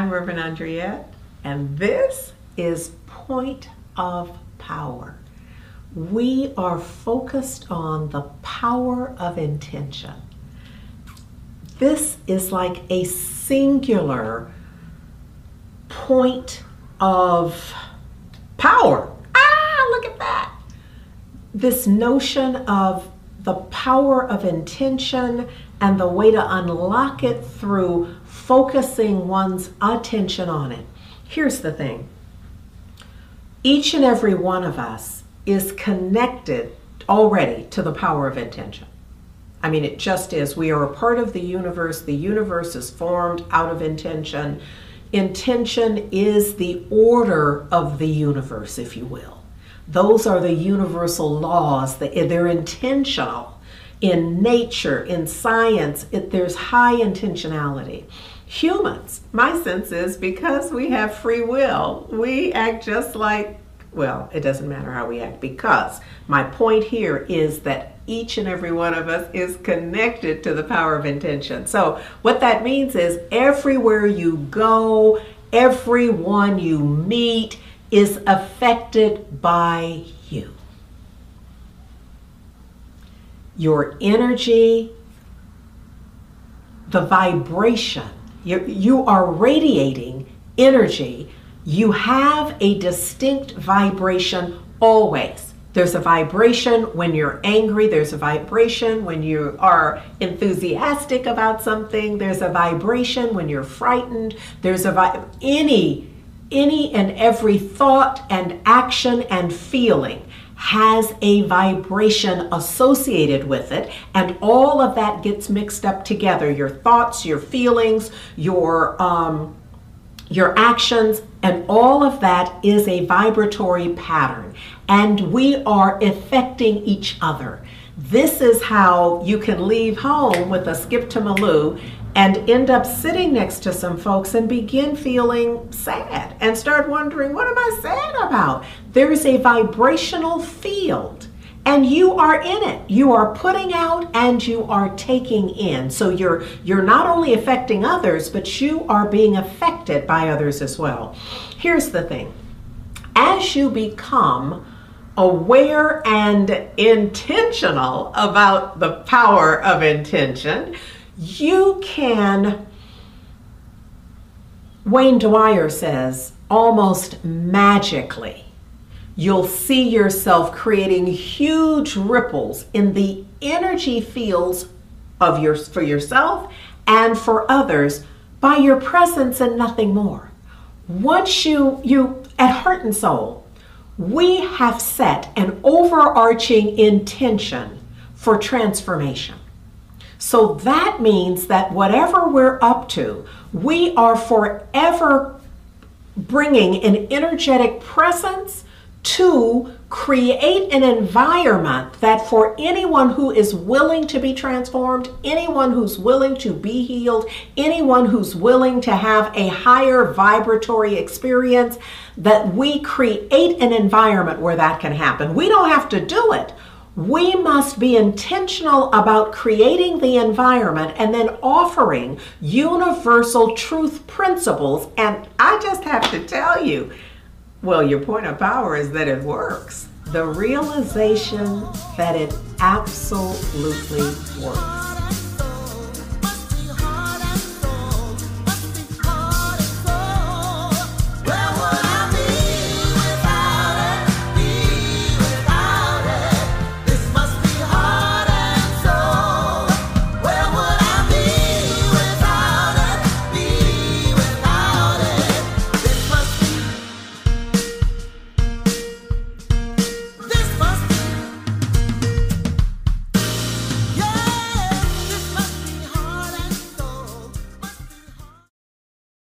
Reverend Andriette, and this is Point of Power. We are focused on the power of intention. This is like a singular point of power. Ah, look at that. This notion of the power of intention and the way to unlock it through focusing one's attention on it. Here's the thing each and every one of us is connected already to the power of intention. I mean, it just is. We are a part of the universe. The universe is formed out of intention. Intention is the order of the universe, if you will. Those are the universal laws. They're intentional. In nature, in science, it, there's high intentionality. Humans, my sense is because we have free will, we act just like, well, it doesn't matter how we act because my point here is that each and every one of us is connected to the power of intention. So, what that means is everywhere you go, everyone you meet is affected by you. Your energy, the vibration, you, you are radiating energy. You have a distinct vibration always. There's a vibration when you're angry, there's a vibration when you are enthusiastic about something, there's a vibration when you're frightened, there's a vi- any any and every thought and action and feeling has a vibration associated with it, and all of that gets mixed up together. Your thoughts, your feelings, your um, your actions, and all of that is a vibratory pattern. And we are affecting each other. This is how you can leave home with a skip to my Lou and end up sitting next to some folks and begin feeling sad and start wondering, what am I sad about? There is a vibrational field and you are in it. You are putting out and you are taking in. So you're you're not only affecting others but you are being affected by others as well. Here's the thing. As you become aware and intentional about the power of intention you can Wayne Dyer says almost magically you'll see yourself creating huge ripples in the energy fields of your for yourself and for others by your presence and nothing more. Once you you at heart and soul, we have set an overarching intention for transformation. So that means that whatever we're up to, we are forever bringing an energetic presence to create an environment that for anyone who is willing to be transformed, anyone who's willing to be healed, anyone who's willing to have a higher vibratory experience, that we create an environment where that can happen. We don't have to do it. We must be intentional about creating the environment and then offering universal truth principles. And I just have to tell you, well, your point of power is that it works. The realization that it absolutely works.